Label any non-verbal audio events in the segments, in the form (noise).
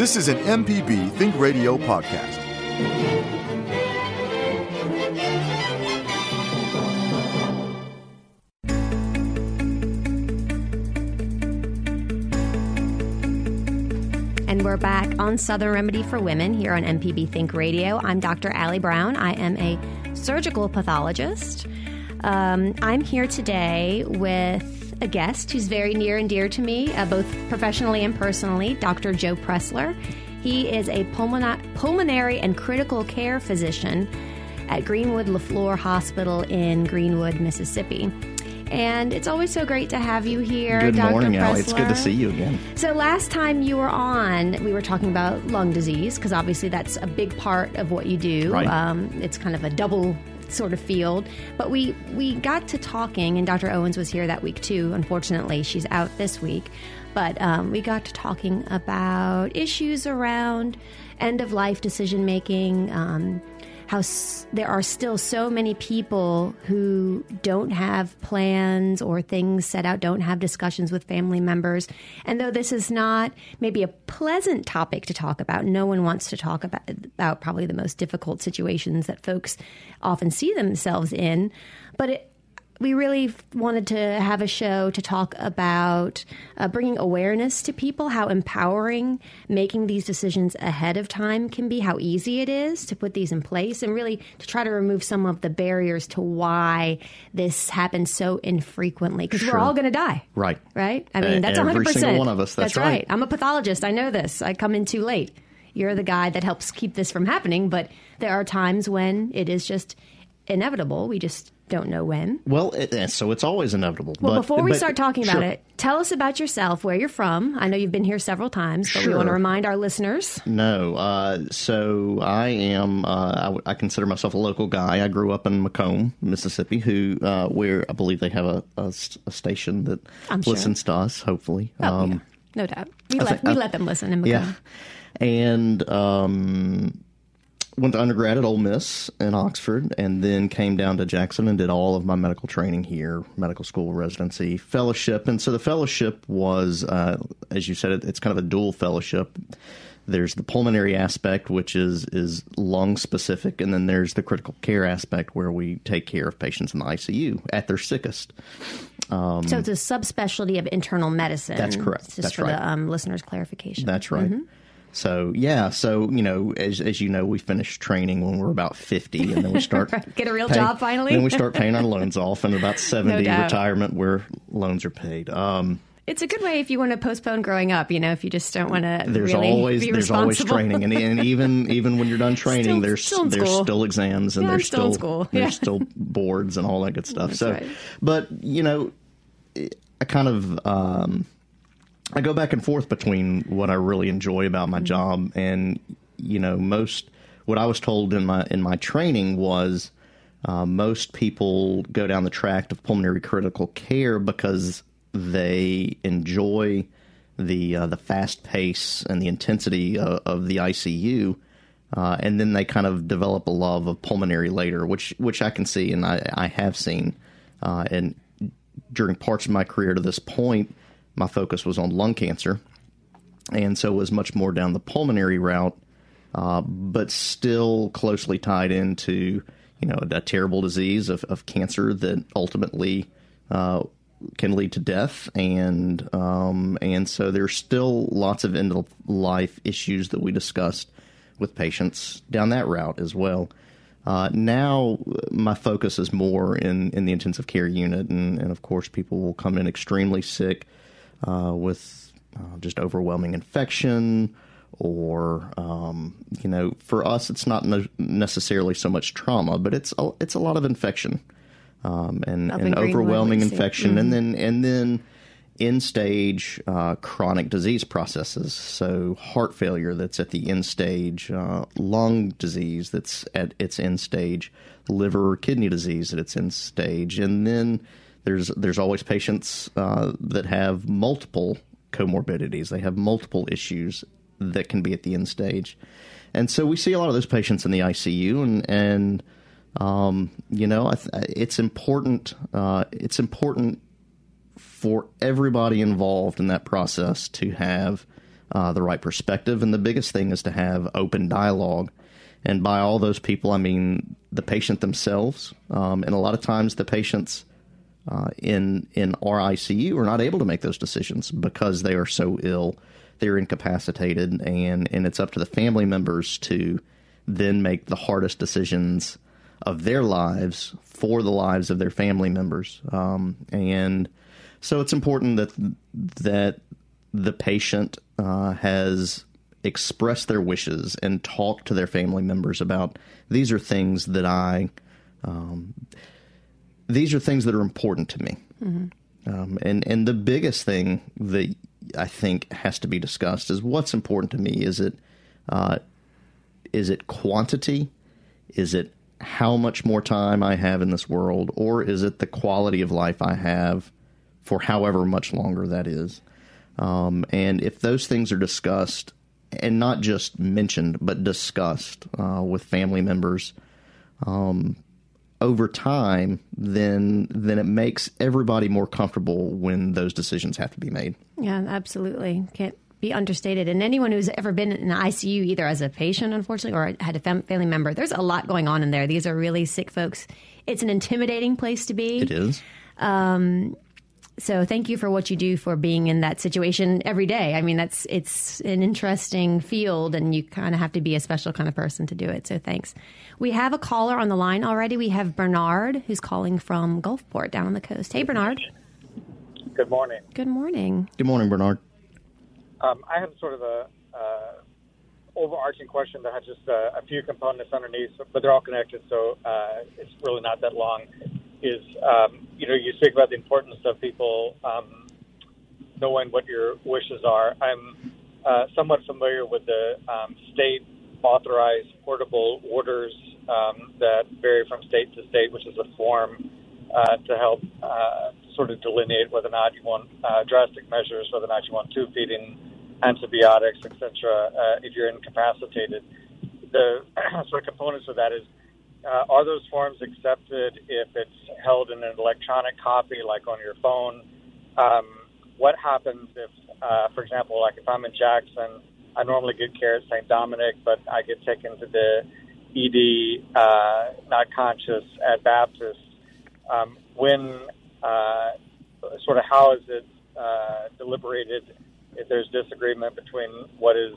This is an MPB Think Radio podcast. And we're back on Southern Remedy for Women here on MPB Think Radio. I'm Dr. Allie Brown. I am a surgical pathologist. Um, I'm here today with a guest who's very near and dear to me, uh, both professionally and personally, Dr. Joe Pressler. He is a pulmona- pulmonary and critical care physician at Greenwood LeFlore Hospital in Greenwood, Mississippi. And it's always so great to have you here, Good Dr. morning, Pressler. Allie. It's good to see you again. So last time you were on, we were talking about lung disease because obviously that's a big part of what you do. Right. Um, it's kind of a double sort of field. But we we got to talking, and Dr. Owens was here that week too. Unfortunately, she's out this week. But um, we got to talking about issues around end of life decision making. Um, how s- there are still so many people who don't have plans or things set out, don't have discussions with family members. And though this is not maybe a pleasant topic to talk about, no one wants to talk about, about probably the most difficult situations that folks often see themselves in. But it, we really wanted to have a show to talk about uh, bringing awareness to people, how empowering making these decisions ahead of time can be, how easy it is to put these in place, and really to try to remove some of the barriers to why this happens so infrequently. Because Sure. we're all going to die. Right. Right? I mean, that's every 100%. single one of us, that's right. I'm a pathologist. I know this. I come in too late. You're the guy that helps keep this from happening, but there are times when it is just inevitable. We just don't know when. Well, it, eh, so it's always inevitable. Well, but, before we but- start talking about it, tell us about yourself, where you're from. I know you've been here several times, but we want to remind our listeners. No. Uh, so I am. Uh, I, w- I consider myself a local guy. I grew up in McComb, Mississippi, who uh, where I believe they have a station that I'm sure. listens to us. Hopefully. Oh, Um, yeah. No doubt. We, I let, think- we I- let them listen in McComb. Yeah. And um, went to undergrad at Ole Miss in Oxford, and then came down to Jackson and did all of my medical training here, medical school residency, fellowship. And so the fellowship was, uh, as you said, it, it's kind of a dual fellowship. There's the pulmonary aspect, which is is lung specific, and then there's the critical care aspect, where we take care of patients in the ICU at their sickest. So it's a subspecialty of internal medicine. That's correct. Just That's for right. the um, listeners' clarification. That's right. Mm-hmm. So yeah, so you know, as as you know, we finish training when we're about fifty, and then we (laughs) start Right. Get a real pay- job finally. Then we start paying our loans off, and about (laughs) seventy doubt. retirement where loans are paid. Um, It's a good way if you want to postpone growing up. You know, if you just don't want to. there's really always be there's always training, and, and even even when you're done training, Still- there's still there's still exams, and Yeah, there's still school. there's Yeah. still boards and all that good stuff. That's so, right. but you know, I kind of. Um, I go back and forth between what I really enjoy about Mm-hmm. my job and you know most what I was told in my in my training was uh, most people go down the track of pulmonary critical care because they enjoy the uh, the fast pace and the intensity of, of the ICU. Uh, and then they kind of develop a love of pulmonary later, which which I can see and I, I have seen. Uh, and during parts of my career to this point, my focus was on lung cancer, and so was much more down the pulmonary route, uh, but still closely tied into you know a terrible disease of, of cancer that ultimately uh, can lead to death, and um, and so there's still lots of end of life issues that we discussed with patients down that route as well. Uh, now my focus is more in, in the intensive care unit, and, and of course people will come in extremely sick uh, with uh, just overwhelming infection, or um, you know, for us it's not no, necessarily so much trauma, but it's a, it's a lot of infection um, and, in and overwhelming infection, and then and then end stage uh, chronic disease processes. So, heart failure that's at the end stage, uh, lung disease that's at its end stage, liver or kidney disease at its end stage. And then there's, there's always patients uh, that have multiple comorbidities, they have multiple issues that can be at the end stage. And so we see a lot of those patients in the ICU, and, and um, you know, it's important. Uh, it's important for everybody involved in that process to have uh, the right perspective. And the biggest thing is to have open dialogue. And by all those people, I mean the patient themselves. Um, and a lot of times, the patients uh, in in our ICU are not able to make those decisions because they are so ill, they're incapacitated, and and it's up to the family members to then make the hardest decisions of their lives for the lives of their family members. Um, and so it's important that that the patient uh, has expressed their wishes and talked to their family members about these are things that I um, these are things that are important to me. Mm-hmm. Um, and and the biggest thing that I think has to be discussed is what's important to me. Is it uh, is it quantity? Is it how much more time I have in this world, or is it the quality of life I have for however much longer that is. Um, and if those things are discussed, and not just mentioned, but discussed uh, with family members um, over time, then then it makes everybody more comfortable when those decisions have to be made. Yeah, absolutely. Can't be understated. And anyone who's ever been in ICU, either as a patient, unfortunately, or had a family member, there's a lot going on in there. These are really sick folks. It's an intimidating place to be. It is. Um, so thank you for what you do for being in that situation every day. I mean, that's it's an interesting field, and you kind of have to be a special kind of person to do it. So thanks. We have a caller on the line already. We have Bernard who's calling from Gulfport down on the coast. Hey, Bernard. Good morning. Good morning. Good morning, Bernard. Um, I have sort of a uh, overarching question that has just uh, a few components underneath, but they're all connected, so uh, it's really not that long is um, you know you speak about the importance of people um, knowing what your wishes are. I'm uh, somewhat familiar with the um, state authorized portable orders um, that vary from state to state, which is a form uh, to help uh, sort of delineate whether or not you want uh, drastic measures, whether or not you want tube feeding, antibiotics, etc. Uh, if you're incapacitated, the (clears throat) sort of components of that is uh, are those forms accepted if it's held in an electronic copy, like on your phone? Um, what happens if, uh, for example, like if I'm in Jackson, I normally get care at St. Dominic, but I get taken to the ED, uh, not conscious at Baptist. Um, when, uh, sort of, how is it uh, deliberated if there's disagreement between what is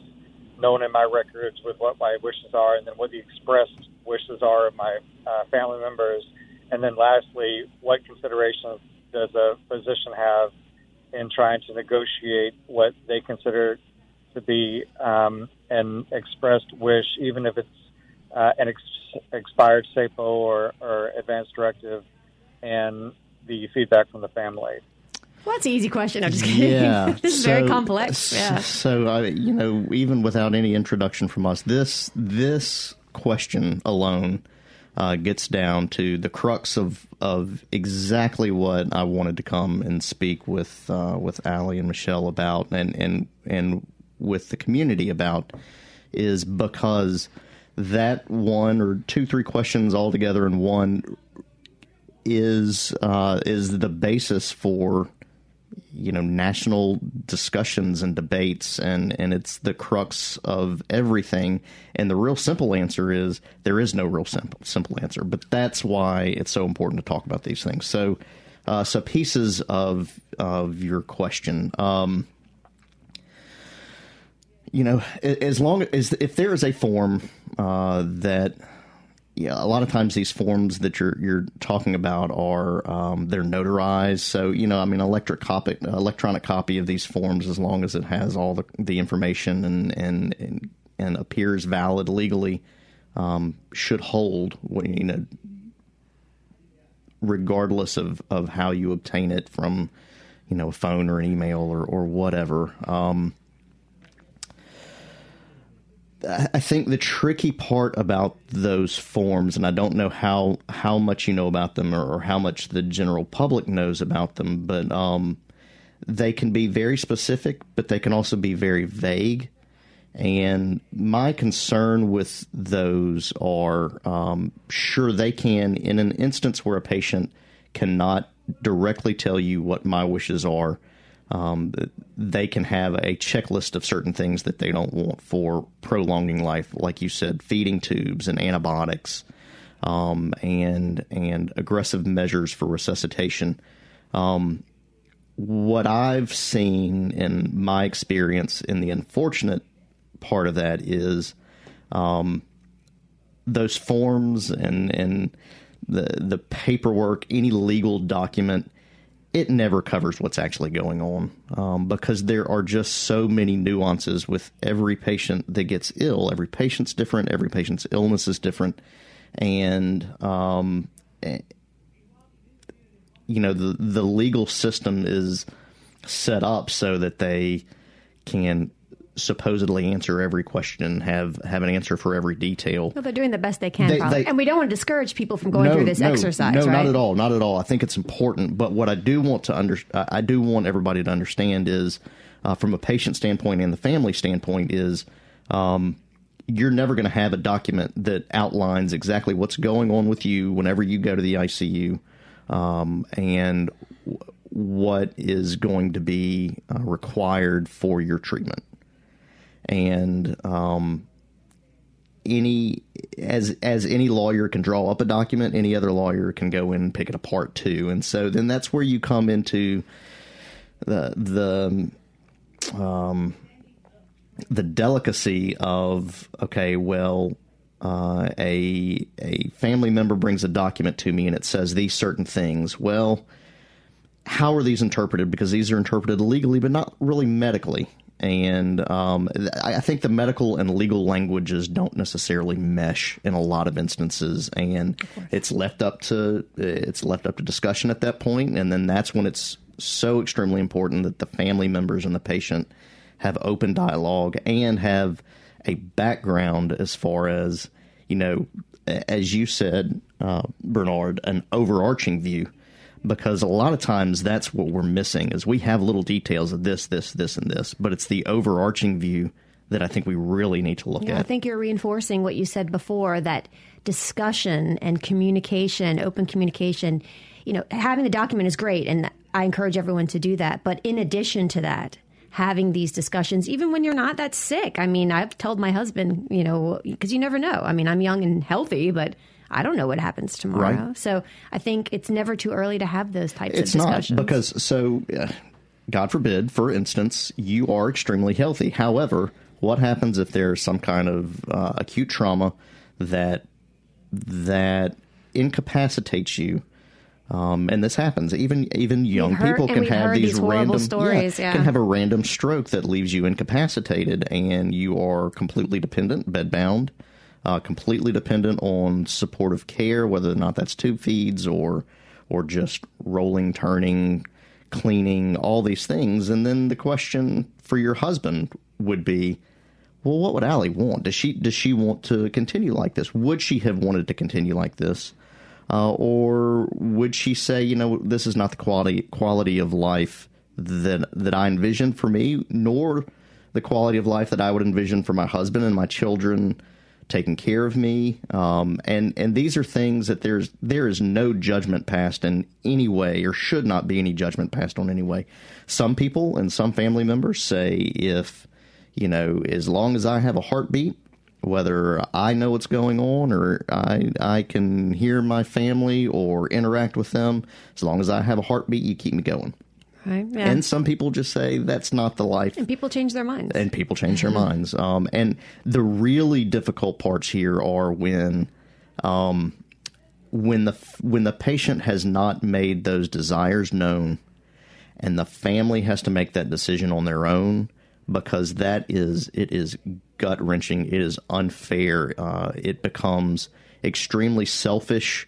known in my records with what my wishes are, and then what the expressed wishes are of my uh, family members. And then lastly, what considerations does a physician have in trying to negotiate what they consider to be um, an expressed wish, even if it's uh, an ex- expired SAPO or, or advanced directive, and the feedback from the family? Well, that's an easy question. I'm just kidding. Yeah, (laughs) this is so, very complex. Yeah. So, uh, you know, even without any introduction from us, this this question alone uh, gets down to the crux of of exactly what I wanted to come and speak with uh, with Allie and Michelle about, and and and with the community about, is because that one or two three questions all together in one is uh, is the basis for you know national discussions and debates and and it's the crux of everything. And the real simple answer is there is no real simple simple answer but that's why it's so important to talk about these things. So uh, so pieces of of your question um, you know as long as if there is a form uh, that yeah, a lot of times these forms that you're you're talking about are um, they're notarized. So you know, I mean, electric copy, electronic copy of these forms, as long as it has all the the information and and and, and appears valid legally, um, should hold. You know, regardless of of how you obtain it from you know a phone or an email or or whatever. Um, I think the tricky part about those forms, and I don't know how how much you know about them or, or how much the general public knows about them, but um, they can be very specific, but they can also be very vague. And my concern with those are um, sure they can, in an instance where a patient cannot directly tell you what my wishes are, um, they can have a checklist of certain things that they don't want for prolonging life, like you said, feeding tubes and antibiotics, um, and and aggressive measures for resuscitation. Um, what I've seen in my experience in the unfortunate part of that is um, those forms and and the the paperwork, any legal document it never covers what's actually going on um, because there are just so many nuances with every patient that gets ill. Every patient's different. Every patient's illness is different, and um, eh, you know the the legal system is set up so that they can supposedly answer every question, have have an answer for every detail. Well, they're doing the best they can, They- probably. they- and we don't want to discourage people from going no, through this no, exercise, No, right? not at all. Not at all. I think it's important. But what I do want to under, I do want everybody to understand is, uh, from a patient standpoint and the family standpoint, is um, you're never going to have a document that outlines exactly what's going on with you whenever you go to the ICU, um, and w- what is going to be uh, required for your treatment. And um, any as as any lawyer can draw up a document, any other lawyer can go in and pick it apart too. And so then that's where you come into the the um, the delicacy of okay, well, uh, a a family member brings a document to me and it says these certain things. Well, how are these interpreted? Because these are interpreted legally, but not really medically. And um, I I think the medical and legal languages don't necessarily mesh in a lot of instances, and it's left up to it's left up to discussion at that point, and then that's when it's so extremely important that the family members and the patient have open dialogue and have a background as far as you know, as you said, uh, Bernard, an overarching view because a lot of times that's what we're missing is we have little details of this, this, this, and this, but it's the overarching view that I think we really need to look Yeah, I think you're reinforcing what you said before that discussion and communication, open communication, you know, having the document is great and I encourage everyone to do that. But in addition to that, having these discussions, even when you're not that sick. I mean, I've told my husband, you know, because you never know. I mean, I'm young and healthy, but I don't know what happens tomorrow. Right. So I think it's never too early to have those types it's of not because so uh, god forbid for instance you are extremely healthy however what happens if there's some kind of uh, acute trauma that that incapacitates you um, and this happens. Even even young heard- people can we've these these random stories, yeah. can have a random stroke that leaves you incapacitated, and you are completely dependent, bedbound, uh, completely dependent on supportive care, whether or not that's tube feeds or or just rolling, turning, cleaning, all these things. And then the question for your husband would be, well, what would Allie want? Does she does she want to continue like this? Would she have wanted to continue like this, uh, or would she say, you know, this is not the quality quality of life that that I envision for me, nor the quality of life that I would envision for my husband and my children taking care of me. Um, and and these are things that there's there is no judgment passed in any way, or should not be any judgment passed on any way. Some people and some family members say if you know, as long as I have a heartbeat, whether I know what's going on or I I can hear my family or interact with them, as long as I have a heartbeat, you keep me going. Right? Yeah. And some people just say that's not the life And people change their minds. and people change their minds. Um, and the really difficult parts here are when, um, when the when the patient has not made those desires known, and the family has to make that decision on their own because that is it is gut wrenching. It is unfair. Uh, it becomes extremely selfish.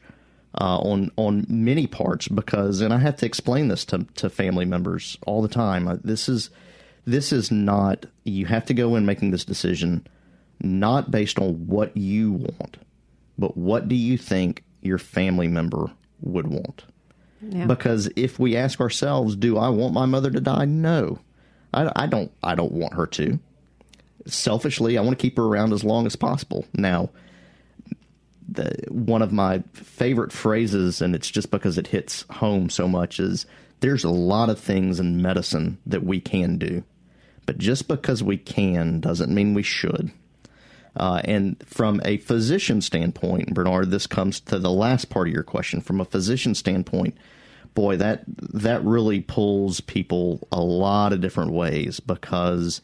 Uh, on on many parts because, and I have to explain this to to family members all the time. Uh, this is this is not. You have to go in making this decision not based on what you want, but what do you think your family member would want. Yeah. Because if we ask ourselves, "Do I want my mother to die?" No, I, I don't. I don't want her to. Selfishly, I want to keep her around as long as possible. Now, the, one of my favorite phrases, and it's just because it hits home so much, is there's a lot of things in medicine that we can do. But just because we can doesn't mean we should. Uh, and from a physician standpoint, Bernard, this comes to the last part of your question. From a physician standpoint, boy, that that really pulls people a lot of different ways because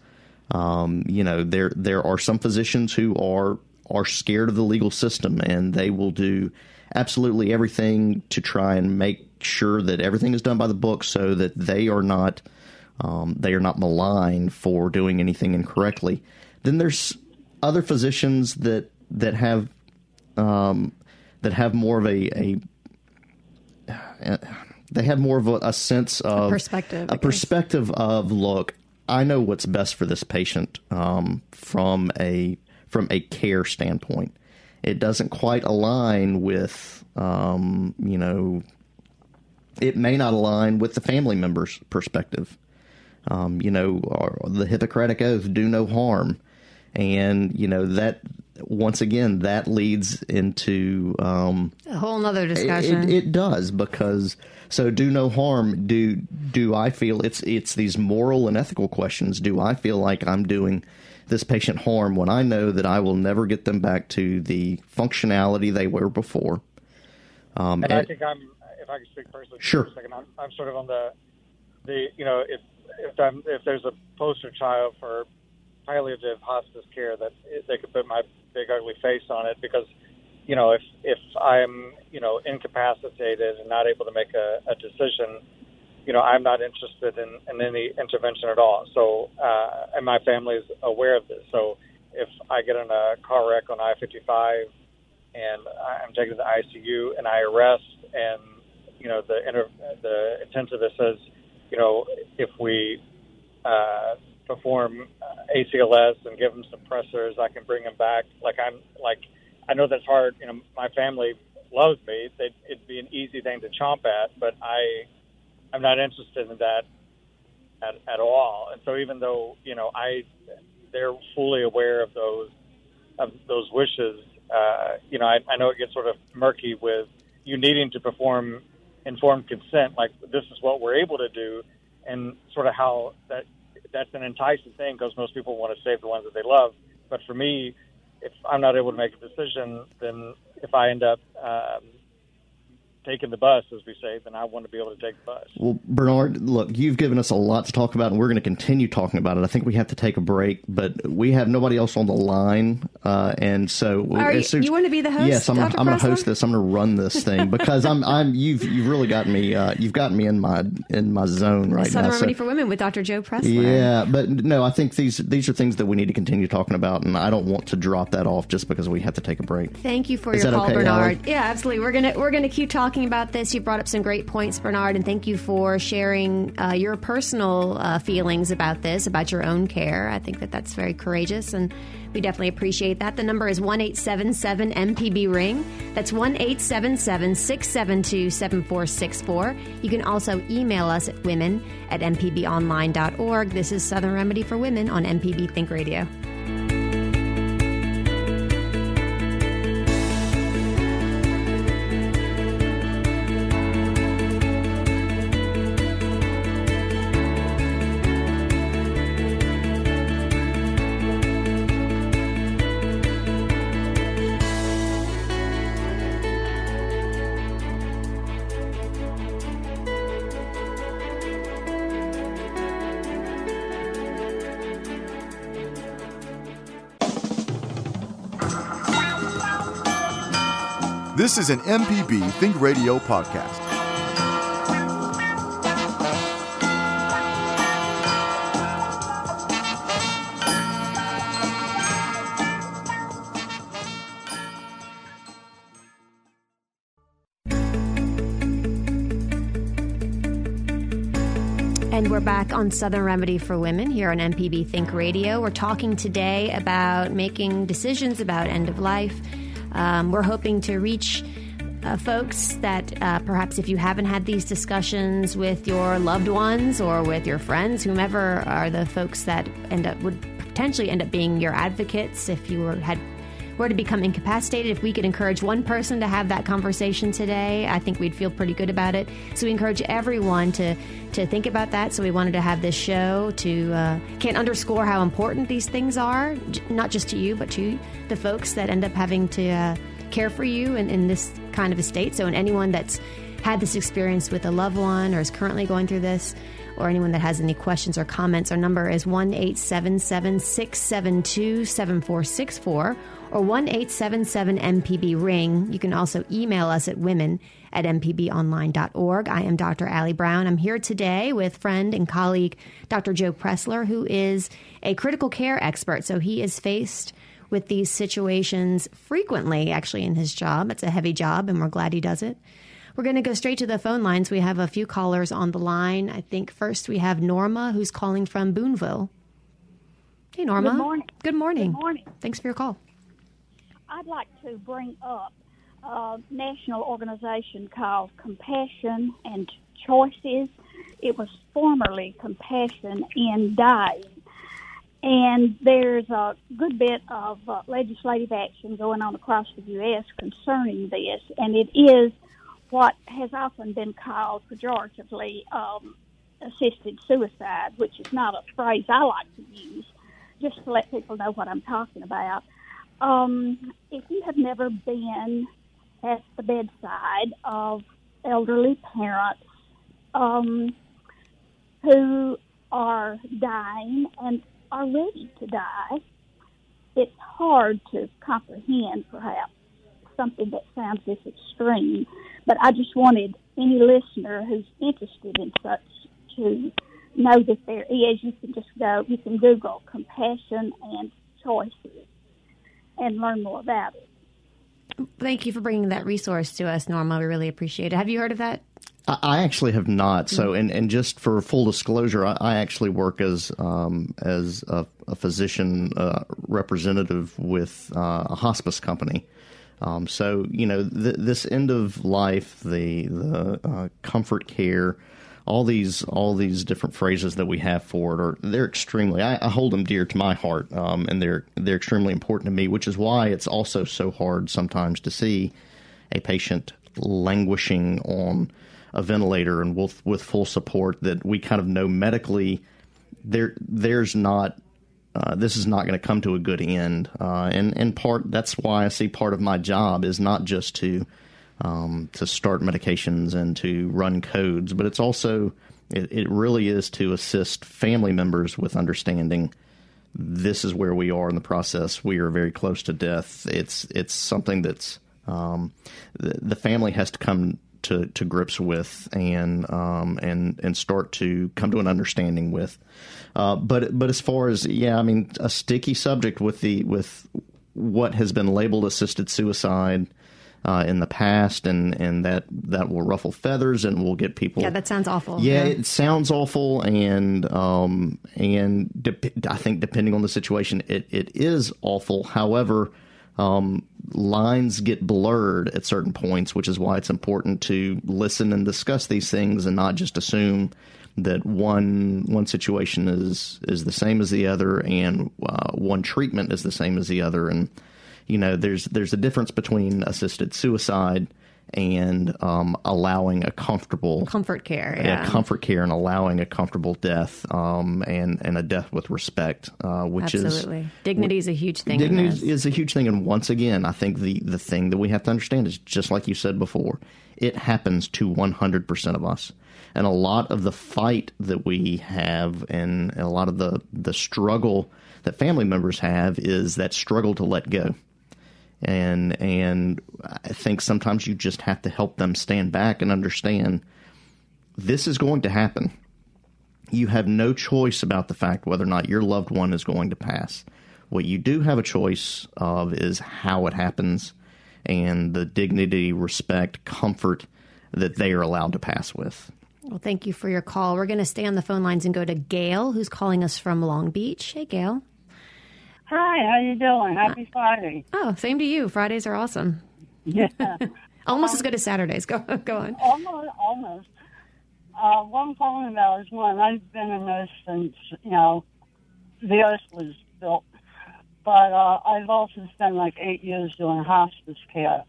um, you know there there are some physicians who are are scared of the legal system and they will do absolutely everything to try and make sure that everything is done by the book so that they are not um, they are not maligned for doing anything incorrectly. Then there's other physicians that that have um, that have more of a, a uh, they have more of a, a sense of a perspective, a perspective of look. I know what's best for this patient um, from a from a care standpoint. It doesn't quite align with, um, you know, it may not align with the family member's perspective. Um, you know, the Hippocratic Oath, do no harm. And, you know, that, once again, that leads into um, a whole nother discussion. It, it, it, does because so do no harm. Do do I feel it's it's these moral and ethical questions? Do I feel like I'm doing this patient harm when I know that I will never get them back to the functionality they were before. Um, and, and, I think I'm, if I can speak personally, sure. for a second, I'm, I'm sort of on the, the you know, if if I'm if there's a poster child for palliative hospice care that they could put my big ugly face on it because, you know, if if I'm you know incapacitated and not able to make a, a decision you know, I'm not interested in, in any intervention at all. So, uh, and my family is aware of this. So, if I get in a car wreck on I-55 and I'm taken to the ICU and I arrest, and you know, the inter- the intensivist says, you know, if we uh, perform ACLS and give them suppressors, I can bring them back. Like I'm like, I know that's hard. You know, my family loves me. They'd, it'd be an easy thing to chomp at, but I I'm not interested in that at, at all. And so even though you know I, they're fully aware of those of those wishes. Uh, you know, I, I know it gets sort of murky with you needing to perform informed consent. Like this is what we're able to do, and sort of how that that's an enticing thing because most people want to save the ones that they love. But for me, if I'm not able to make a decision, then if I end up um, taking the bus, as we say, then I want to be able to take the bus. Well, Bernard, look, you've given us a lot to talk about, and we're going to continue talking about it. I think we have to take a break, but we have nobody else on the line, uh, and so Are you, soon, you want to be the host? Yes, I'm, I'm going to host this. I'm going to run this thing because I'm I'm you've you've really got me uh, you've got me in my in my zone right Southern now. Remedy so, for Women with Dr. Joe Pressler. Yeah, but no, I think these these are things that we need to continue talking about, and I don't want to drop that off just because we have to take a break. Thank you for Is your call, okay, Bernard. Allie? Yeah, absolutely. We're gonna we're gonna keep talking about this. You brought up some great points, Bernard, and thank you for sharing uh, your personal uh, feelings about this, about your own care. I think that that's very courageous, and we definitely appreciate that. The number is one eight seven seven MPB ring. That's one eight seven seven six seven two seven four six four. You can also email us at women at mpbonline.org. This is Southern Remedy for Women on MPB Think Radio. This is an MPB Think Radio podcast. And we're back on Southern Remedy for Women here on MPB Think Radio. We're talking today about making decisions about end of life um, we're hoping to reach uh, folks that uh, perhaps if you haven't had these discussions with your loved ones or with your friends, whomever are the folks that end up would potentially end up being your advocates if you were had were to become incapacitated, if we could encourage one person to have that conversation today, I think we'd feel pretty good about it. So we encourage everyone to to think about that. So we wanted to have this show to uh, can't underscore how important these things are, not just to you, but to the folks that end up having to uh, care for you in, in this kind of a state. So, and anyone that's had this experience with a loved one or is currently going through this, or anyone that has any questions or comments, our number is 1 877 672 7464 or 1 877 MPB Ring. You can also email us at women at mpbonline.org. I am Dr. Allie Brown. I'm here today with friend and colleague Dr. Joe Pressler, who is a critical care expert. So he is faced with these situations frequently, actually, in his job. It's a heavy job, and we're glad he does it. We're going to go straight to the phone lines. We have a few callers on the line. I think first we have Norma, who's calling from Booneville. Hey, Norma. Good morning. Good morning. Good morning. Thanks for your call. I'd like to bring up a national organization called Compassion and Choices. It was formerly Compassion in Dying. And there's a good bit of uh, legislative action going on across the U.S. concerning this, and it is what has often been called pejoratively um, assisted suicide, which is not a phrase I like to use, just to let people know what I'm talking about. Um, if you have never been at the bedside of elderly parents um, who are dying and are ready to die, it's hard to comprehend perhaps something that sounds this extreme. But I just wanted any listener who's interested in such to know that there is. You can just go, you can Google compassion and choices and learn more about it. Thank you for bringing that resource to us, Norma. We really appreciate it. Have you heard of that? I actually have not. So, and, and just for full disclosure, I, I actually work as um, as a, a physician uh, representative with uh, a hospice company. Um, so, you know, th- this end of life, the the uh, comfort care, all these all these different phrases that we have for it are they're extremely I, I hold them dear to my heart, um, and they're they're extremely important to me. Which is why it's also so hard sometimes to see a patient languishing on a ventilator and with with full support that we kind of know medically there there's not uh, this is not going to come to a good end uh, and and part that's why I see part of my job is not just to um, to start medications and to run codes but it's also it, it really is to assist family members with understanding this is where we are in the process we are very close to death it's it's something that's um, the, the family has to come to, to grips with and um, and and start to come to an understanding with. Uh, but but as far as yeah, I mean a sticky subject with the with what has been labeled assisted suicide. Uh, in the past, and, and that, that will ruffle feathers and will get people. Yeah, that sounds awful. Yeah, yeah. it sounds awful, and um, and de- I think depending on the situation, it, it is awful. However, um, lines get blurred at certain points, which is why it's important to listen and discuss these things and not just assume that one one situation is is the same as the other and uh, one treatment is the same as the other and you know there's there's a difference between assisted suicide and um, allowing a comfortable comfort care, yeah. comfort care, and allowing a comfortable death, um, and and a death with respect, uh, which Absolutely. is dignity is a huge thing. Dignity is a huge thing, and once again, I think the the thing that we have to understand is just like you said before, it happens to one hundred percent of us, and a lot of the fight that we have, and a lot of the the struggle that family members have, is that struggle to let go and and I think sometimes you just have to help them stand back and understand this is going to happen. You have no choice about the fact whether or not your loved one is going to pass. What you do have a choice of is how it happens and the dignity, respect, comfort that they are allowed to pass with. Well, thank you for your call. We're going to stay on the phone lines and go to Gail, who's calling us from Long Beach. Hey, Gail. Hi, how you doing? Happy Friday. Oh, same to you. Fridays are awesome. Yeah, (laughs) Almost as good as Saturdays. Go, go on. almost, almost. Uh, what I'm calling about is one. I've been a nurse since you know the earth was built, but uh, I've also spent like eight years doing hospice care.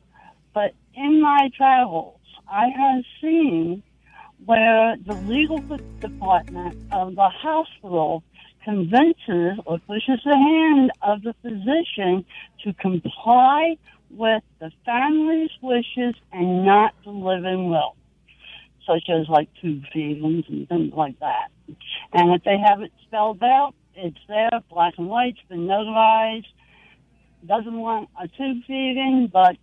But in my travels, I have seen where the legal department of the hospital convinces or pushes the hand of the physician to comply with the family's wishes and not to living will, such as like tube feedings and things like that. And if they have it spelled out, it's there, black and white, it's been notarized. Doesn't want a tube feeding, but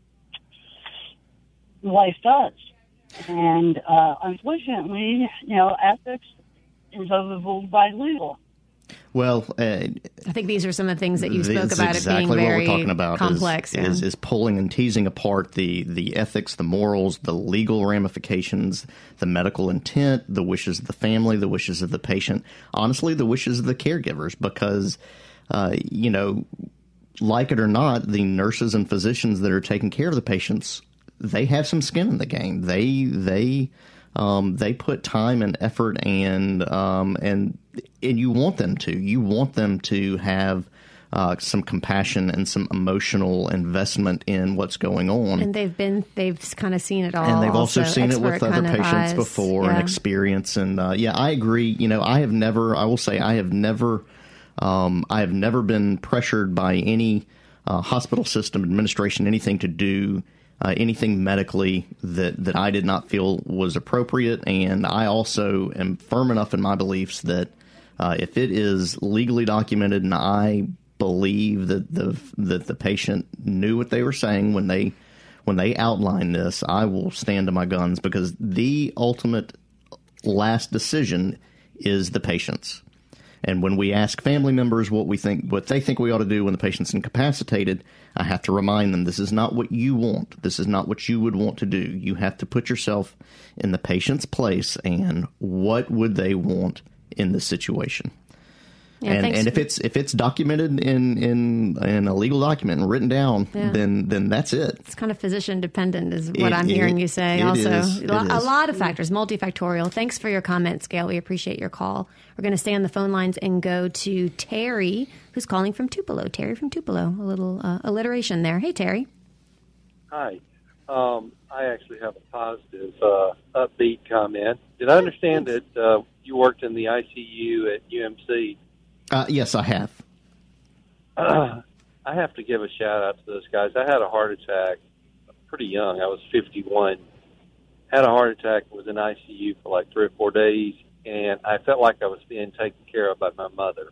life does. And uh, unfortunately, you know, ethics is overruled by legal. Well, uh, I think these are some of the things that you spoke about exactly it being very what we're talking about complex. is, yeah. is, is pulling and teasing apart the, the ethics, the morals, the legal ramifications, the medical intent, the wishes of the family, the wishes of the patient, honestly, the wishes of the caregivers, because, uh, you know, like it or not, the nurses and physicians that are taking care of the patients, they have some skin in the game. They, they, um, they put time and effort and um, and and you want them to. You want them to have uh, some compassion and some emotional investment in what's going on. and they've been they've kind of seen it all. And they've also seen it with other patients eyes. before and experience. And uh, yeah, I agree. You know, I have never. I will say, I have never. Um, I have never been pressured by any uh, hospital system administration anything to do uh, anything medically that that I did not feel was appropriate. And I also am firm enough in my beliefs that uh, if it is legally documented and I believe that the that the patient knew what they were saying when they when they outline this, I will stand to my guns because the ultimate last decision is the patient's. And when we ask family members what we think, what they think we ought to do when the patient's incapacitated, I have to remind them this is not what you want. This is not what you would want to do. You have to put yourself in the patient's place and what would they want in this situation. Yeah, and and if it's if it's documented in in in a legal document and written down, Yeah. then then that's it. It's kind of physician dependent, is what It- I'm hearing you say. it also, is. a It a is. lot of factors, multifactorial. Thanks for your comments, Gail. We appreciate your call. We're going to stay on the phone lines and go to Terry, who's calling from Tupelo. Terry from Tupelo. A little uh, alliteration there. Hey, Terry. Hi. Um, I actually have a positive, uh, upbeat comment. Did I understand that uh, you worked in the ICU at UMC? Uh, yes, I have. I have to give a shout out to those guys. I had a heart attack pretty young. I was 51. Had a heart attack, was in ICU for like three or four days, and I felt like I was being taken care of by my mother.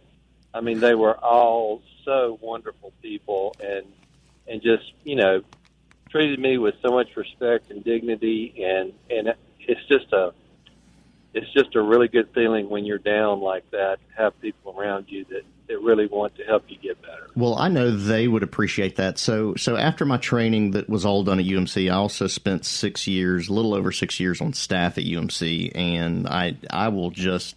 I mean, they were all so wonderful people, and and just you know treated me with so much respect and dignity, and and it's just a it's just a really good feeling when you're down like that. to Have people around you that that really want to help you get better. Well, I know they would appreciate that. So, so after my training that was all done at UMC, I also spent six years, a little over six years, on staff at UMC, and I, I will just,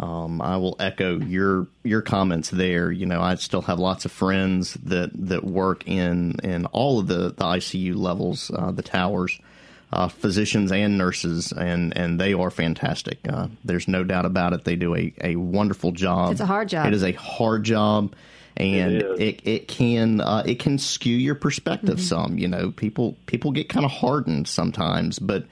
um, I will echo your your comments there. You know, I still have lots of friends that that work in in all of the the ICU levels, uh, the towers. Uh, physicians and nurses, and, and they are fantastic. Uh, there's no doubt about it. They do a, a wonderful job. It's a hard job. It is a hard job, and It is. it it can uh, it can skew your perspective some. You know, people people get kind of hardened sometimes, but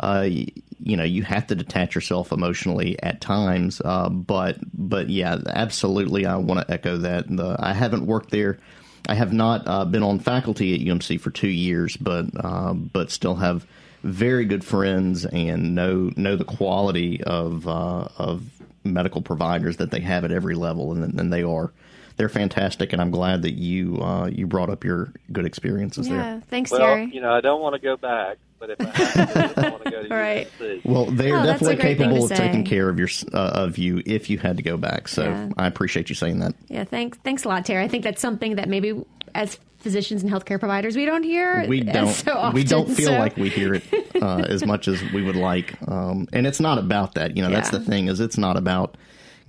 uh, you know you have to detach yourself emotionally at times. Uh, but but yeah, absolutely, I want to echo that. The, I haven't worked there. I have not uh, been on faculty at UMC for two years, but uh, but still have very good friends and know know the quality of uh, of medical providers that they have at every level, and, and they are they're fantastic. And I'm glad that you uh, you brought up your good experiences Yeah. there. Thanks, Well, Terry. you know, I don't want to go back, but if I have to, I want to go to (laughs) Right. UMC. Well, they are Oh, definitely capable to of taking care of your uh, of you if you had to go back. So Yeah. I appreciate you saying that. Yeah, thanks. Thanks a lot, Terry. I think that's something that maybe as physicians and healthcare providers, we don't hear we don't. so often, we don't feel so- like we hear it uh, (laughs) as much as we would like. Um, and it's not about that. You know that's the thing is it's not about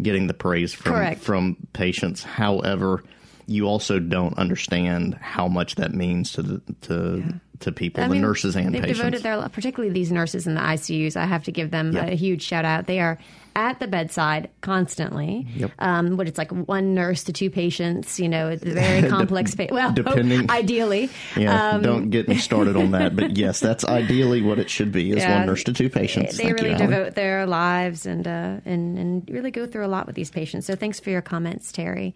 getting the praise from Correct. from patients. However you also don't understand how much that means to the to to people I the mean, nurses and patients devoted their particularly these nurses in the ICUs. I have to give them Yeah. a huge shout out. They are at the bedside constantly. Yep. Um, what it's like one nurse to two patients. You know, it's a very (laughs) (laughs) complex. Pa- well, (laughs) depending- ideally, yeah Um, don't get me started on that but yes that's ideally what it should be is Yeah. one nurse to two patients They Thank you, really Alan. devote their lives and uh, and and really go through a lot with these patients. So thanks for your comments, Terry.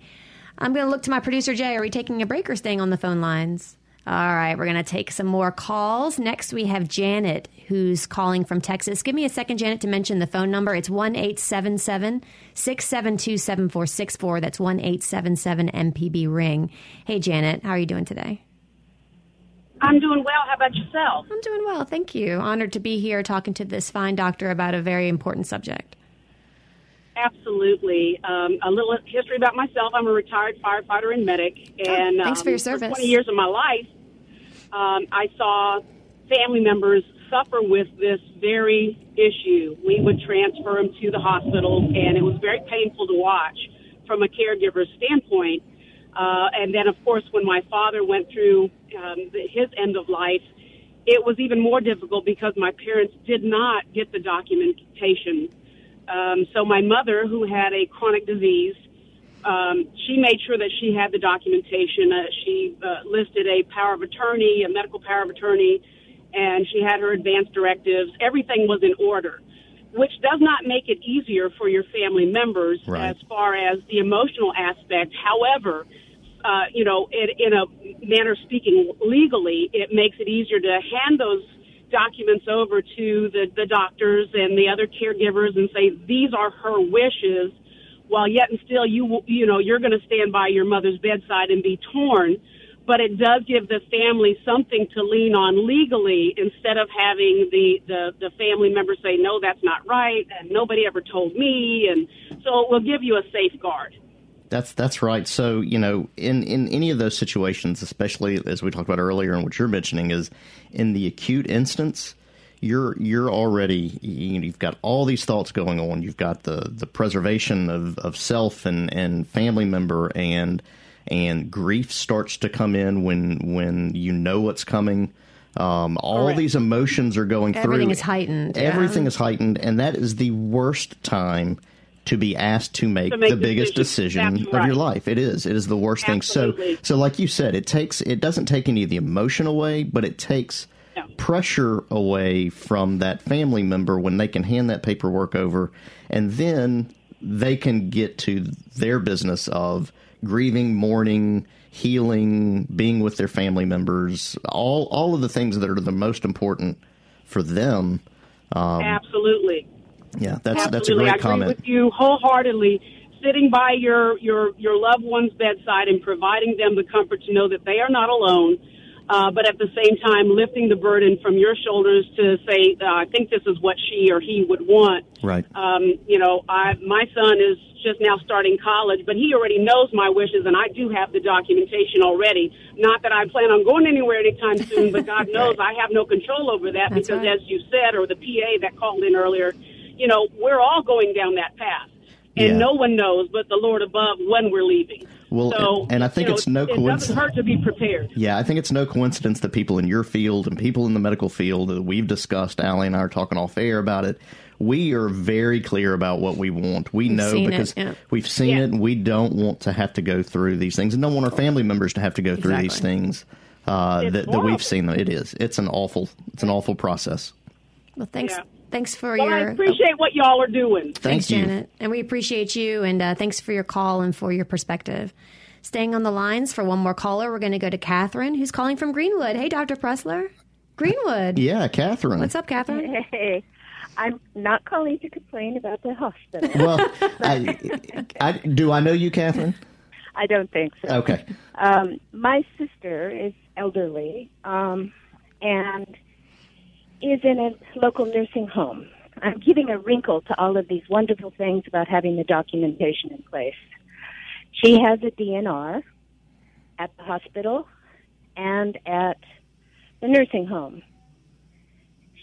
I'm going to look to my producer Jay. Are we taking a break or staying on the phone lines? All right, we're going to take some more calls. Next, we have Janet, who's calling from Texas. Give me a second, Janet, to mention the phone number. It's one eight seven seven six seven two seven four six four. That's one eight seven seven MPB ring. Hey, Janet, how are you doing today? I'm doing well. How about yourself? I'm doing well, thank you. Honored to be here talking to this fine doctor about a very important subject. Absolutely. Um, a little history about myself. I'm a retired firefighter and medic, and Oh, thanks um, for your service. 20 years of my life, um, I saw family members suffer with this very issue. We would transfer them to the hospital, and it was very painful to watch from a caregiver's standpoint. Uh, and then, of course, when my father went through um, the, his end of life, it was even more difficult because my parents did not get the documentation. Um, so my mother, who had a chronic disease, um, she made sure that she had the documentation. Uh, she uh, listed a power of attorney, a medical power of attorney, and she had her advance directives. Everything was in order, which does not make it easier for your family members Right. as far as the emotional aspect. However, uh, you know, in, in a manner of speaking, legally, it makes it easier to hand those documents over to the, the doctors and the other caregivers and say these are her wishes, while yet and still you you know you're going to stand by your mother's bedside and be torn. But it does give the family something to lean on legally instead of having the, the, the family member say, no, that's not right, and nobody ever told me. And so it will give you a safeguard. That's that's right. So you know, in in any of those situations, especially as we talked about earlier, and what you're mentioning is in the acute instance, you're you're already you know, you've got all these thoughts going on. You've got the the preservation of, of self and and family member and and grief starts to come in when when you know what's coming. Um, all these emotions are going through. Everything is heightened. yeah. Everything is heightened, and that is the worst time to be asked to make, To make the biggest decision That's of your life. It is. It is the worst thing. So, so like you said, it takes. It doesn't take any of the emotion away, but it takes pressure away from that family member when they can hand that paperwork over, and then they can get to their business of grieving, mourning, healing, being with their family members. All all of the things that are the most important for them. Um, Absolutely. yeah, that's that's a great I agree comment. with you wholeheartedly. Sitting by your, your, your loved one's bedside and providing them the comfort to know that they are not alone, uh, but at the same time lifting the burden from your shoulders to say, uh, I think this is what she or he would want. Right. Um, you know, I, my son is just now starting college, but he already knows my wishes, and I do have the documentation already. Not that I plan on going anywhere anytime soon, but God (laughs) knows I have no control over that That's because, right. as you said, or the PA that called in earlier, you know, we're all going down that path. And Yeah. no one knows but the Lord above when we're leaving. Well, so, and I think you know, it's no It doesn't coincidence. hurt to be prepared. Yeah, I think it's no coincidence that people in your field and people in the medical field that we've discussed, Allie and I are talking off air about it. We are very clear about what we want. We We've know seen it, because yeah. we've seen Yeah. it, and we don't want to have to go through these things, and don't want our family members to have to go through these things uh, that, that we've seen. Them. It is. It's an awful. It's an awful process. Well, thanks. Yeah. Thanks for Well, I your. appreciate what y'all are doing. Thank Thanks, you. Janet. And we appreciate you. And uh, thanks for your call and for your perspective. Staying on the lines for one more caller, we're going to go to Catherine, who's calling from Greenwood. Hey, Dr. Pressler. Greenwood. (laughs) Yeah, Catherine. What's up, Catherine? Hey, I'm not calling to complain about the hospital. Well, (laughs) I, I, do I know you, Catherine? I don't think so. Okay. Um, my sister is elderly um, and is in a local nursing home. I'm giving a wrinkle to all of these wonderful things about having the documentation in place. She has a DNR at the hospital. and at the nursing home.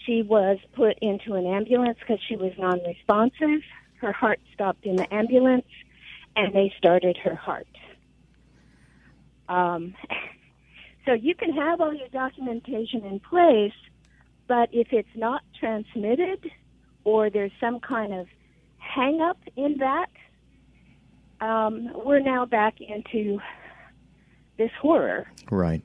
She was put into an ambulance because she was non responsive. Her heart stopped in the ambulance, and they started her heart. Um, (laughs) so you can have all your documentation in place, but if it's not transmitted or there's some kind of hang up in that, um, we're now back into this horror. Right.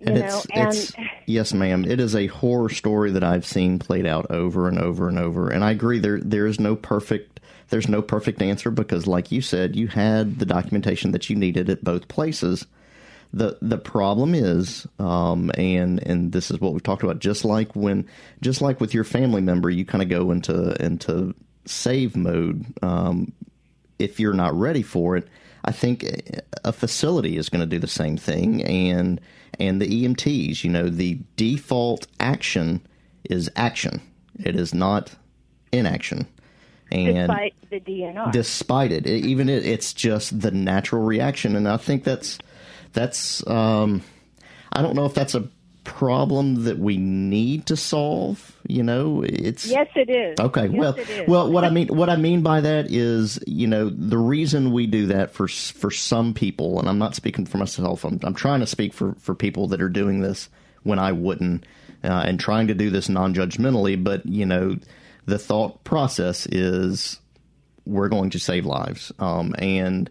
You And know, it's, and it's (laughs) yes, ma'am. It is a horror story that I've seen played out over and over and over. And I agree there there is no perfect there's no perfect answer because like you said, you had the documentation that you needed at both places. The the problem is, um, and and this is what we've talked about. Just like when, just like with your family member, you kind of go into into save mode. Um, if you're not ready for it, I think a facility is going to do the same thing, and and the EMTs. You know, the default action is action. It is not inaction. And despite the DNR. despite it, it- even it, it's just the natural reaction, and I think that's that's. Um, I don't know if that's a problem that we need to solve. You know, it's yes, it is. Okay, Yes, well, is. well, what I mean, what I mean by that is, you know, the reason we do that for for some people, and I'm not speaking for myself. I'm I'm trying to speak for for people that are doing this when I wouldn't, uh, and trying to do this non-judgmentally. But you know, the thought process is we're going to save lives, um, and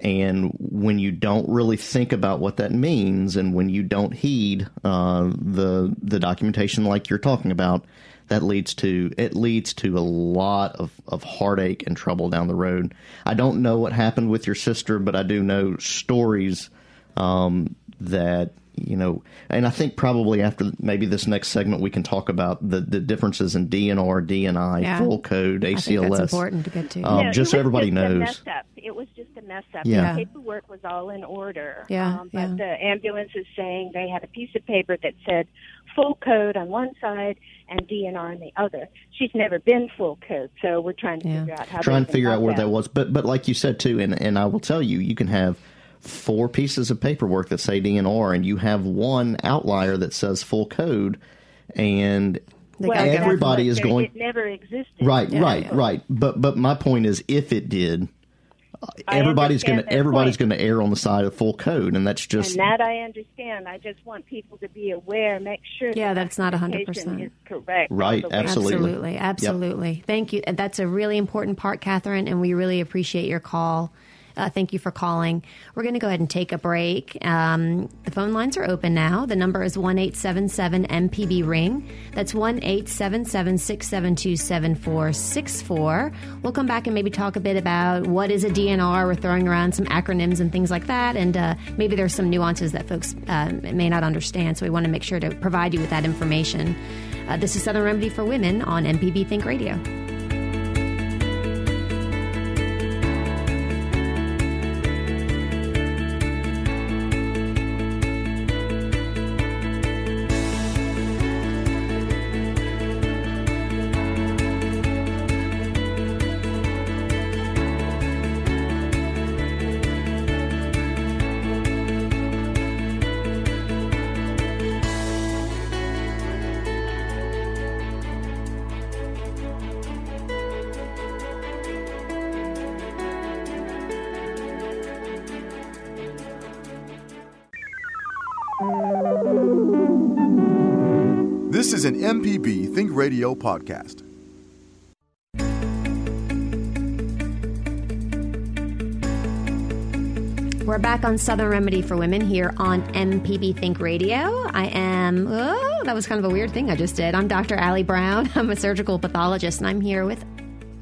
and when you don't really think about what that means, and when you don't heed uh, the the documentation like you're talking about, that leads to it leads to a lot of, of heartache and trouble down the road. I don't know what happened with your sister, but I do know stories um, that you know, and I think probably after maybe this next segment we can talk about the, the differences in DNR, DNI, Yeah. full code, ACLS. I think that's important to get to. Um, No, just it so was everybody just A knows. mess up. It was just a mess up. Yeah. The paperwork was all in order. Yeah, Um, but yeah. the ambulance is saying they had a piece of paper that said full code on one side and DNR on the other. She's never been full code, so we're trying to Yeah. figure out how. trying they to figure out where that was. But but like you said too, and and I will tell you, you can have four pieces of paperwork that say DNR, and you have one outlier that says full code, and They Well, gotta everybody what is they- going It never existed. right, Yeah. right, right. But but my point is, if it did, I everybody's going to everybody's going to err on the side of full code, and that's just and that I understand. I just want people to be aware, make sure Yeah, the that's not 100%. is correct. Right, all the way. absolutely. Absolutely, absolutely. Thank you. That's a really important part, Catherine, and we really appreciate your call. Uh, thank you for calling. We're going to go ahead and take a break. Um, the phone lines are open now. The number is one eight seven seven MPB ring. That's one eight seven seven six seven two seven four six four. We'll come back and maybe talk a bit about what is a DNR. We're throwing around some acronyms and things like that, and uh, maybe there's some nuances that folks uh, may not understand. So we want to make sure to provide you with that information. Uh, this is Southern Remedy for Women on MPB Think Radio. MPB Think Radio podcast. We're back on Southern Remedy for Women here on MPB Think Radio. I am, oh, that was kind of a weird thing I just did. I'm Dr. Allie Brown. (laughs) I'm a surgical pathologist, and I'm here with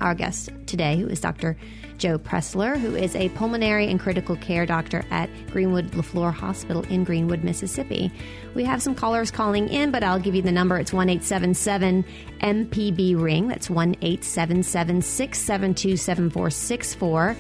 our guest today, who is Dr. Joe Pressler, who is a pulmonary and critical care doctor at Greenwood Leflore Hospital in Greenwood, Mississippi. We have some callers calling in, but I'll give you the number. It's 1 877 MPB Ring. That's 1 877 672 7464.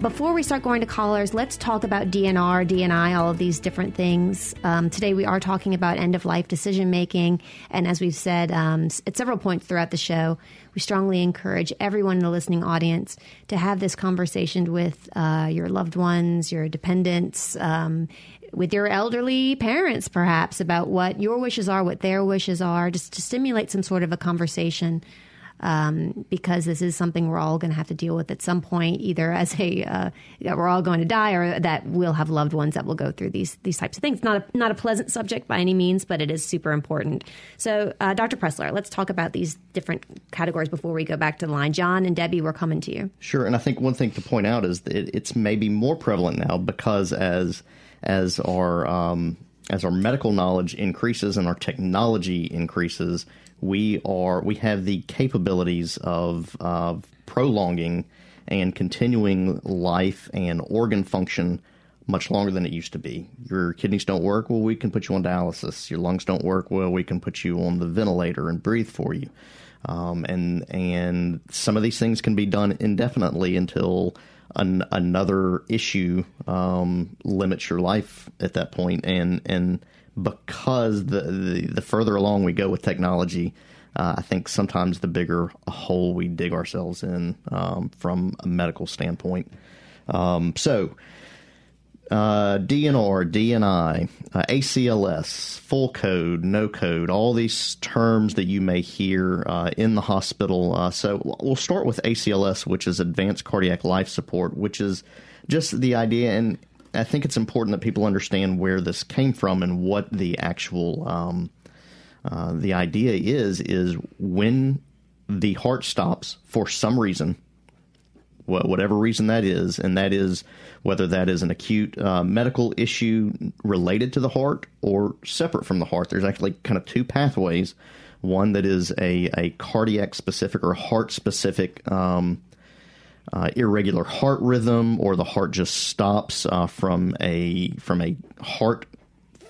Before we start going to callers, let's talk about DNR, DNI, all of these different things. Um, today we are talking about end of life decision making. And as we've said um, at several points throughout the show, we strongly encourage everyone in the listening audience to have this conversation with uh, your loved ones, your dependents, um, with your elderly parents, perhaps, about what your wishes are, what their wishes are, just to stimulate some sort of a conversation um, because this is something we're all going to have to deal with at some point, either as a uh, that we're all going to die, or that we'll have loved ones that will go through these these types of things. Not a, not a pleasant subject by any means, but it is super important. So, uh, Dr. Pressler, let's talk about these different categories before we go back to the line. John and Debbie, we're coming to you. Sure, and I think one thing to point out is that it's maybe more prevalent now because as as our um, as our medical knowledge increases and our technology increases, we are we have the capabilities of of prolonging and continuing life and organ function much longer than it used to be. Your kidneys don't work, well, we can put you on dialysis. Your lungs don't work, well, we can put you on the ventilator and breathe for you. Um, and and some of these things can be done indefinitely until an, another issue um, limits your life at that point. And and because the, the, the further along we go with technology, uh, I think sometimes the bigger a hole we dig ourselves in um, from a medical standpoint. Um, so, uh, DNR, DNI, uh, ACLS, full code, no code, all these terms that you may hear uh, in the hospital. Uh, so, we'll start with ACLS, which is Advanced Cardiac Life Support, which is just the idea, and I think it's important that people understand where this came from and what the actual um, uh, the idea is is when the heart stops for some reason, whatever reason that is, and that is whether that is an acute uh, medical issue related to the heart or separate from the heart. There's actually kind of two pathways. One that is a, a cardiac specific or heart specific um, uh, irregular heart rhythm, or the heart just stops uh, from a from a heart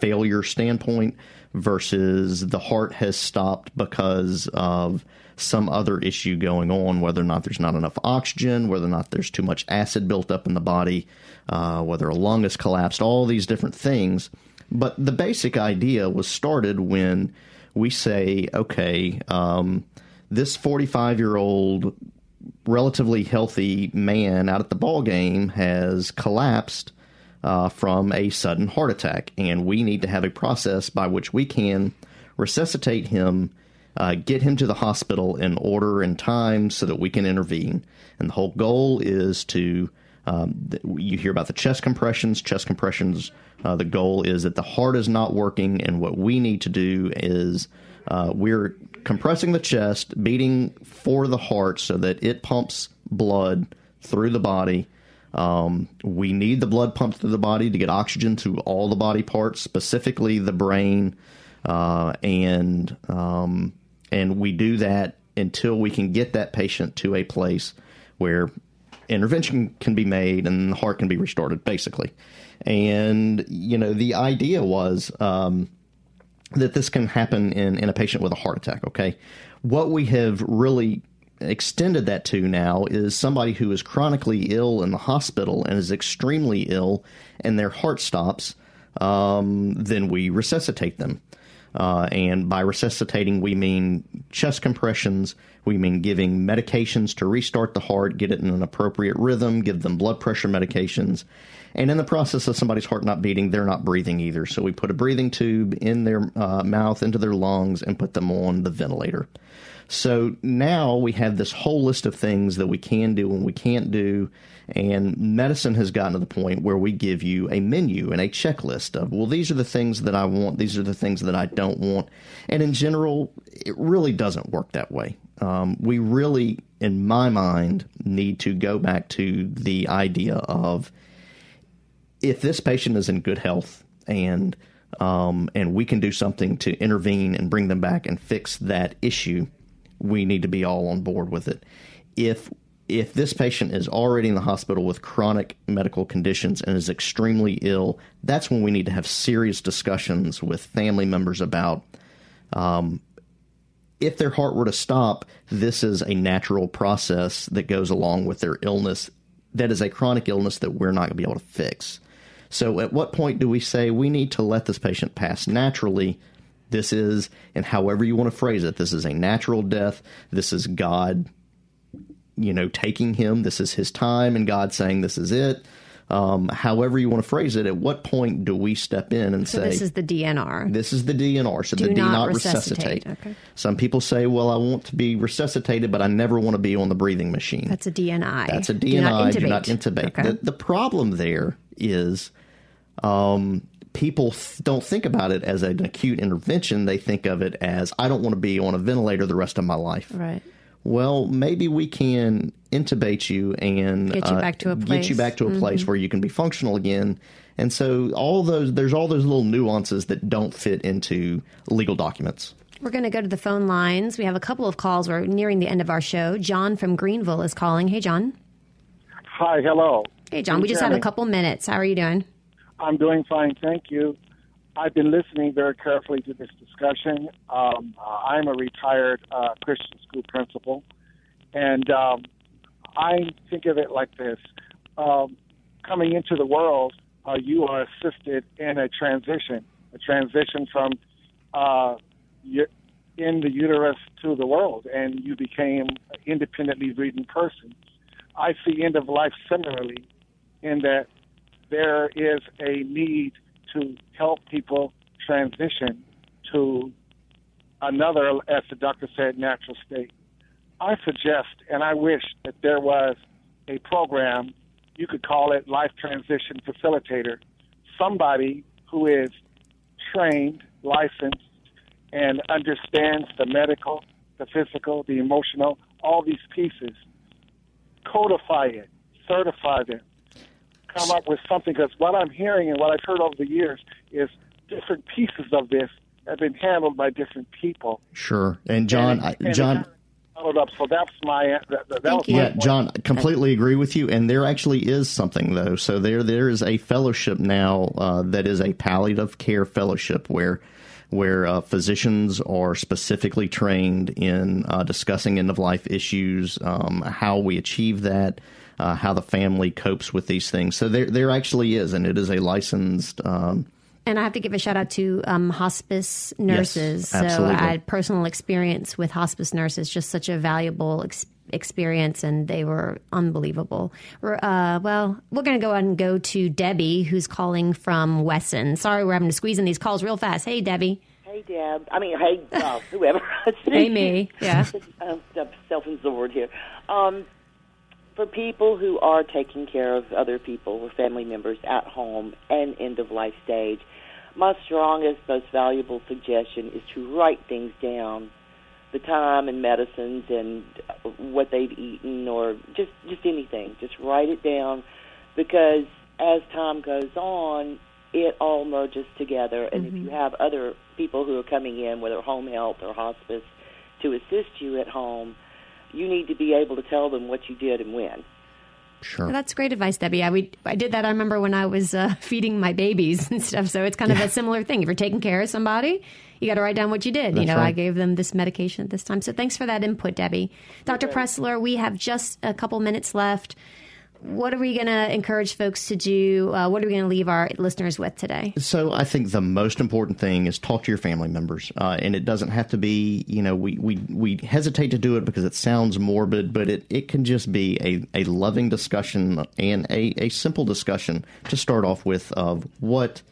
failure standpoint, versus the heart has stopped because of some other issue going on, whether or not there's not enough oxygen, whether or not there's too much acid built up in the body, uh, whether a lung has collapsed, all these different things. But the basic idea was started when we say, okay, um, this 45 year old relatively healthy man out at the ball game has collapsed uh, from a sudden heart attack, and we need to have a process by which we can resuscitate him, uh, get him to the hospital in order and time so that we can intervene. And the whole goal is to um, you hear about the chest compressions. Chest compressions. Uh, the goal is that the heart is not working, and what we need to do is uh, we're compressing the chest, beating for the heart so that it pumps blood through the body. Um, we need the blood pumped through the body to get oxygen to all the body parts, specifically the brain, uh, and um, and we do that until we can get that patient to a place where intervention can be made and the heart can be restarted, basically. And you know, the idea was um, that this can happen in, in a patient with a heart attack, okay? What we have really extended that to now is somebody who is chronically ill in the hospital and is extremely ill and their heart stops, um, then we resuscitate them. Uh, and by resuscitating, we mean chest compressions, we mean giving medications to restart the heart, get it in an appropriate rhythm, give them blood pressure medications, and in the process of somebody's heart not beating, they're not breathing either. So we put a breathing tube in their uh, mouth, into their lungs, and put them on the ventilator. So now we have this whole list of things that we can do and we can't do. And medicine has gotten to the point where we give you a menu and a checklist of, well, these are the things that I want, these are the things that I don't want. And in general, it really doesn't work that way. Um, we really, in my mind, need to go back to the idea of if this patient is in good health and um, and we can do something to intervene and bring them back and fix that issue, we need to be all on board with it. If if this patient is already in the hospital with chronic medical conditions and is extremely ill, that's when we need to have serious discussions with family members about um, if their heart were to stop, this is a natural process that goes along with their illness that is a chronic illness that we're not going to be able to fix. So, at what point do we say we need to let this patient pass naturally? This is, and however you want to phrase it, this is a natural death. This is God, you know, taking him. This is his time, and God saying, This is it. Um, however you want to phrase it, at what point do we step in and So say, this is the DNR. this is the DNR, so Do the do not not resuscitate. resuscitate. Okay. Some people say, well, I want to be resuscitated, but I never want to be on the breathing machine. That's a DNI. That's a Do DNI. not Do not intubate. intubate. Okay. The, the problem there is um, people th- don't think about it as an acute intervention. They think of it as, I don't want to be on a ventilator the rest of my life. Right. Well, maybe we can intubate you and Get you uh, back to a get place. you back to a place Mhm. where you can be functional again. And so all those there's all those little nuances that don't fit into legal documents. We're going to go to the phone lines. We have a couple of calls. We're nearing the end of our show. John from Greenville is calling. Hey, John. Hi, hello. Hey, John. We just have a couple minutes. How are you doing? I'm doing fine, thank you. I've been listening very carefully to this discussion. Um, uh, I'm a retired uh, Christian school principal, and um, I think of it like this: um, coming into the world, uh, you are assisted in a transition, a transition from uh, in the uterus to the world, and you became an independently breathing person. I see end of life similarly, in that there is a need to help people transition to another, as the doctor said, natural state. I suggest and I wish that there was a program, you could call it Life Transition Facilitator, somebody who is trained, licensed, and understands the medical, the physical, the emotional, all these pieces. Codify it, certify them, come up with something. Because what I'm hearing and what I've heard over the years is different pieces of this have been handled by different people. Sure. And John, And- and John, Followed up. So that's my that, that, that was my yeah, point. John, I completely agree with you. And there actually is something though. So there, there is a fellowship now uh, that is a palliative care fellowship where, where uh, physicians are specifically trained in uh, discussing end of life issues, um, how we achieve that. Uh, how the family copes with these things. So there, there actually is, and it is a licensed um, And I have to give a shout out to um, hospice nurses. so. I had personal experience with hospice nurses, just such a valuable ex- experience, and they were unbelievable. Uh, well, we're going to go ahead and go to Debbie, who's calling from Wesson. Sorry, we're having to squeeze in these calls real fast. Hey, Debbie. Hey, Deb. I mean, hey, uh, whoever. (laughs) Hey, me. Yeah. (laughs) I'm self-absorbed here. Um, for people who are taking care of other people or family members at home and end of life stage, my strongest, most valuable suggestion is to write things down, the time and medicines and what they've eaten, or just just anything. Just write it down, because as time goes on, it all merges together. And if mm-hmm. you have other people who are coming in, whether home health or hospice, to assist you at home, you need to be able to tell them what you did and when. Sure. That's great advice, Debbie. I, we, I did that, I remember, when I was uh, (laughs) feeding my babies and stuff. So it's kind of a similar thing. If you're taking care of somebody, you got to write down what you did. you That's know, I gave them this medication at this time. So thanks for that input, Debbie. Dr. Pressler, we have just a couple minutes left. What are we going to encourage folks to do? Uh, what are we going to leave our listeners with today? So I think the most important thing is talk to your family members, uh, and it doesn't have to be. You know, we, we we hesitate to do it because it sounds morbid, but it, it can just be a, a loving discussion and a, a simple discussion to start off with of what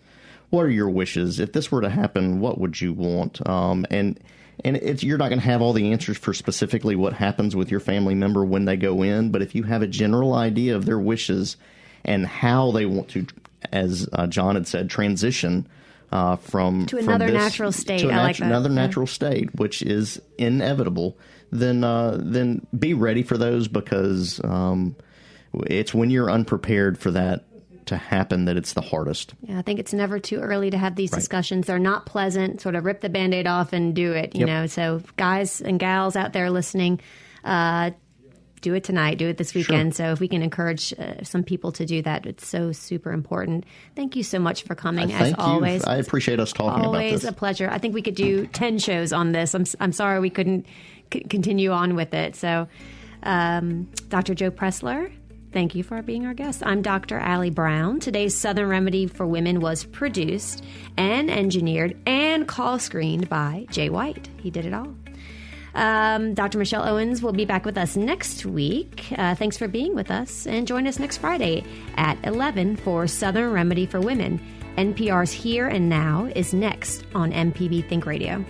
what are your wishes if this were to happen, what would you want? Um, and and it's, you're not going to have all the answers for specifically what happens with your family member when they go in, but if you have a general idea of their wishes and how they want to, as uh, John had said, transition uh, from To from another this- natural state. to I like that. another Yeah. natural state, which is inevitable. Then uh, then be ready for those because um, it's when you're unprepared for that to happen that it's the hardest. Yeah, I think it's never too early to have these Right. discussions. They're not pleasant. Sort of rip the band aid off and do it, you Yep. know. So, guys and gals out there listening, uh, do it tonight, do it this weekend. So, if we can encourage uh, some people to do that, it's so super important. Thank you so much for coming, Uh, as thank you. always. I appreciate us talking about always a pleasure. I think we could do 10 shows on this. I'm, I'm sorry we couldn't c- continue on with it. So, um, Dr. Joe Pressler, Thank you for being our guest. I'm Dr. Allie Brown. Today's Southern Remedy for Women was produced and engineered and call screened by Jay White. He did it all. Um, Dr. Michelle Owens will be back with us next week. Uh, thanks for being with us and join us next Friday at 11 for Southern Remedy for Women. NPR's Here and Now is next on MPB Think Radio.